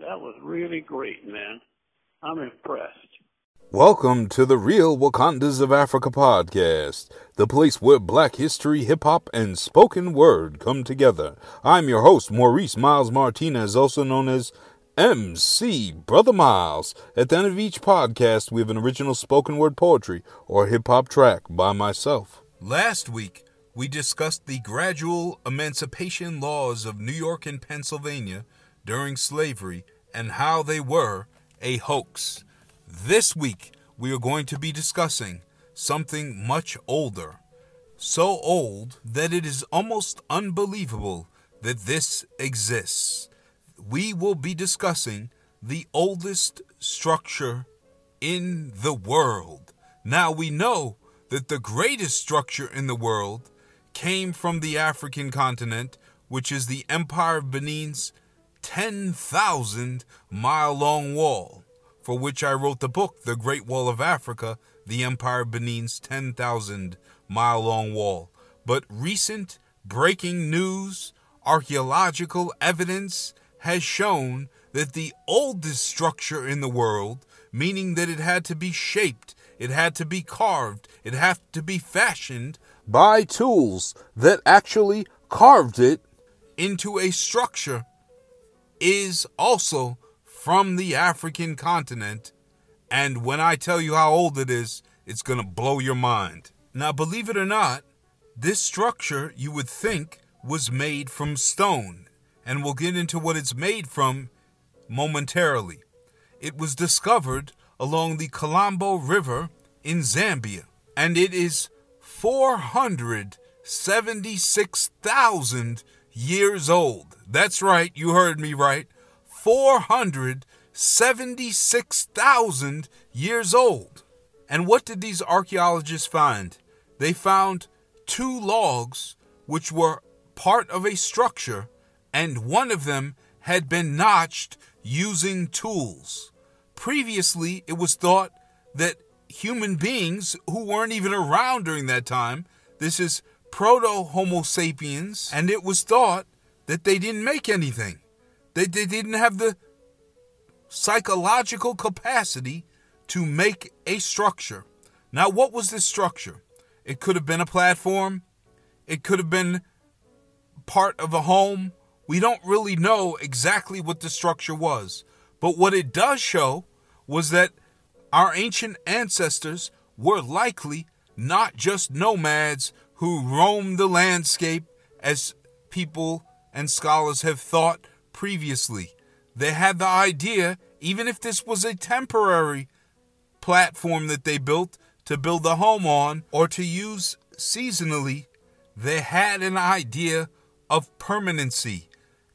That was really great, man. I'm impressed. Welcome to the Real Wakandas of Africa podcast, the place where black history, hip hop, and spoken word come together. I'm your host, Maurice Miles Martinez, also known as MC Brotha Miles. At the end of each podcast, we have an original spoken word poetry or hip hop track by myself. Last week, we discussed the gradual emancipation laws of New York and Pennsylvania during slavery and how they were a hoax. This week, we are going to be discussing something much older. So old that it is almost unbelievable that this exists. We will be discussing the oldest structure in the world. Now, we know that the greatest structure in the world came from the African continent, which is the Empire of Benin's 10,000 mile long wall, for which I wrote the book, The Great Wall of Africa, the Empire of Benin's 10,000 mile long wall. But recent breaking news, archaeological evidence has shown that the oldest structure in the world, meaning that it had to be shaped, it had to be carved, it had to be fashioned by tools that actually carved it into a structure is also from the African continent. And when I tell you how old it is, it's going to blow your mind. Now, believe it or not, this structure you would think was made from stone. And we'll get into what it's made from momentarily. It was discovered along the Kalambo River in Zambia. And it is 476,000 years old. That's right, you heard me right. 476,000 years old. And what did these archaeologists find? They found two logs which were part of a structure, and one of them had been notched using tools. Previously, it was thought that human beings who weren't even around during that time, this is proto Homo sapiens, and it was thought that they didn't make anything. They, they didn't have the psychological capacity to make a structure. Now, what was this structure? It could have been a platform, it could have been part of a home. We don't really know exactly what the structure was. But what it does show was that our ancient ancestors were likely not just nomads who roamed the landscape as people and scholars have thought previously. They had the idea, even if this was a temporary platform that they built to build a home on or to use seasonally, they had an idea of permanency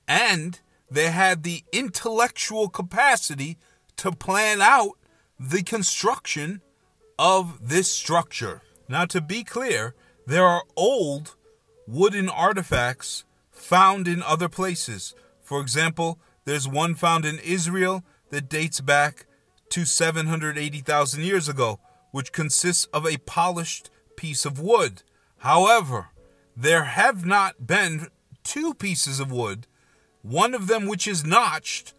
and they had the intellectual capacity to plan out the construction of this structure. Now, to be clear, there are old wooden artifacts found in other places. For example, there's one found in Israel that dates back to 780,000 years ago, which consists of a polished piece of wood. However, there have not been two pieces of wood, one of them which is notched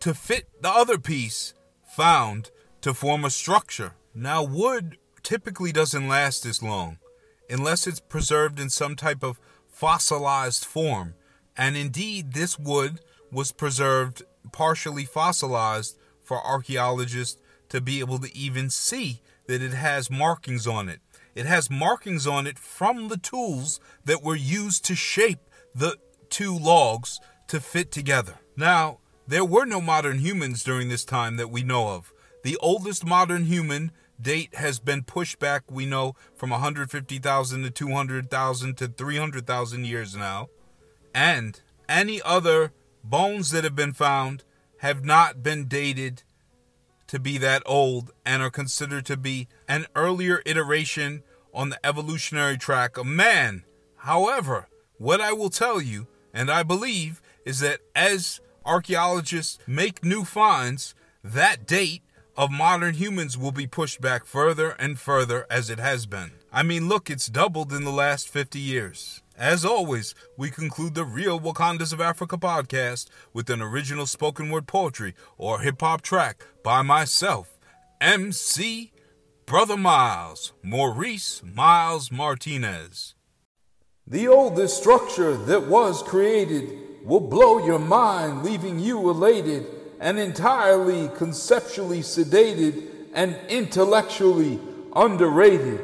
to fit the other piece, found to form a structure. Now, wood typically doesn't last this long unless it's preserved in some type of fossilized form. And indeed, this wood was preserved partially fossilized for archaeologists to be able to even see that it has markings on it. It has markings on it from the tools that were used to shape the two logs to fit together. Now, there were no modern humans during this time that we know of. The oldest modern human date has been pushed back, we know, from 150,000 to 200,000 to 300,000 years now. And any other bones that have been found have not been dated to be that old and are considered to be an earlier iteration on the evolutionary track of man. However, what I will tell you, and I believe, is that as archaeologists make new finds, that date of modern humans will be pushed back further and further as it has been. I mean, look, it's doubled in the last 50 years. As always, we conclude the Real Wakandas of Africa podcast with an original spoken word poetry or hip hop track by myself, MC Brotha Miles, Maurice Miles Martinez. The oldest structure that was created will blow your mind, leaving you elated and entirely conceptually sedated and intellectually underrated.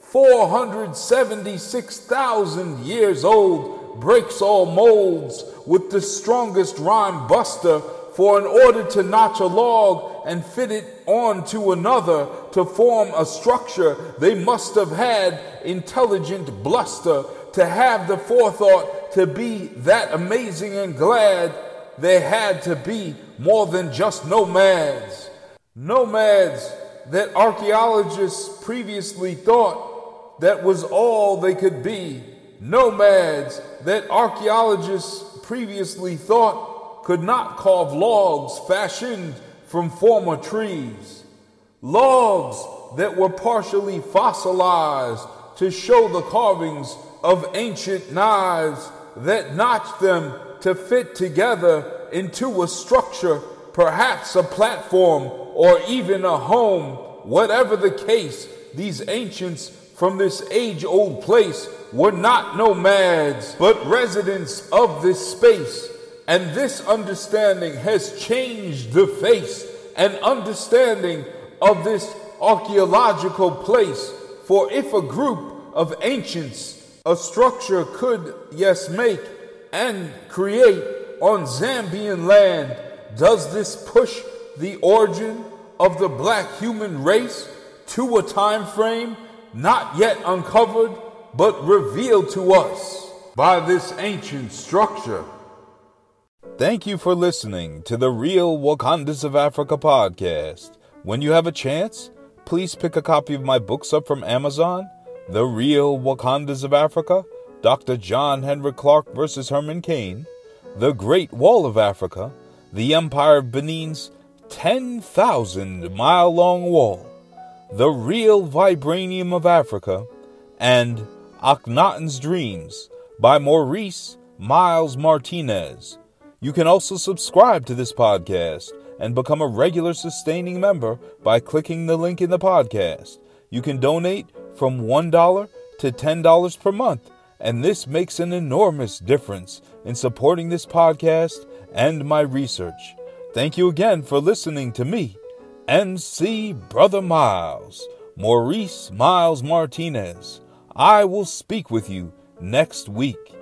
476,000 years old breaks all molds with the strongest rhyme buster for in order to notch a log and fit it onto another to form a structure, they must have had intelligent bluster to have the forethought to be that amazing and glad they had to be more than just nomads. Nomads that archaeologists previously thought that was all they could be. Nomads that archaeologists previously thought could not carve logs fashioned from former trees. Logs that were partially fossilized to show the carvings of ancient knives that notched them to fit together into a structure, perhaps a platform or even a home. Whatever the case, these ancients from this age old place were not nomads, but residents of this space. And this understanding has changed the face and understanding of this archaeological place. For if a group of ancients a structure could, yes, make and create on Zambian land, does this push the origin of the black human race to a time frame not yet uncovered but revealed to us by this ancient structure? Thank you for listening to the Real Wakandas of Africa podcast. When you have a chance, please pick a copy of my books up from Amazon, The Real Wakandas of Africa Dr. John Henrik Clarke versus Herman Cain, the Great Wall of Africa, the Empire of Benin's 10,000 mile long wall, the real vibranium of Africa, and Akhenaten's Dreams by Maurice Miles Martinez. You can also subscribe to this podcast and become a regular sustaining member by clicking the link in the podcast. You can donate from $1 to $10 per month and this makes an enormous difference in supporting this podcast and my research. Thank you again for listening to me, MC Brotha Miles, Maurice Miles Martinez. I will speak with you next week.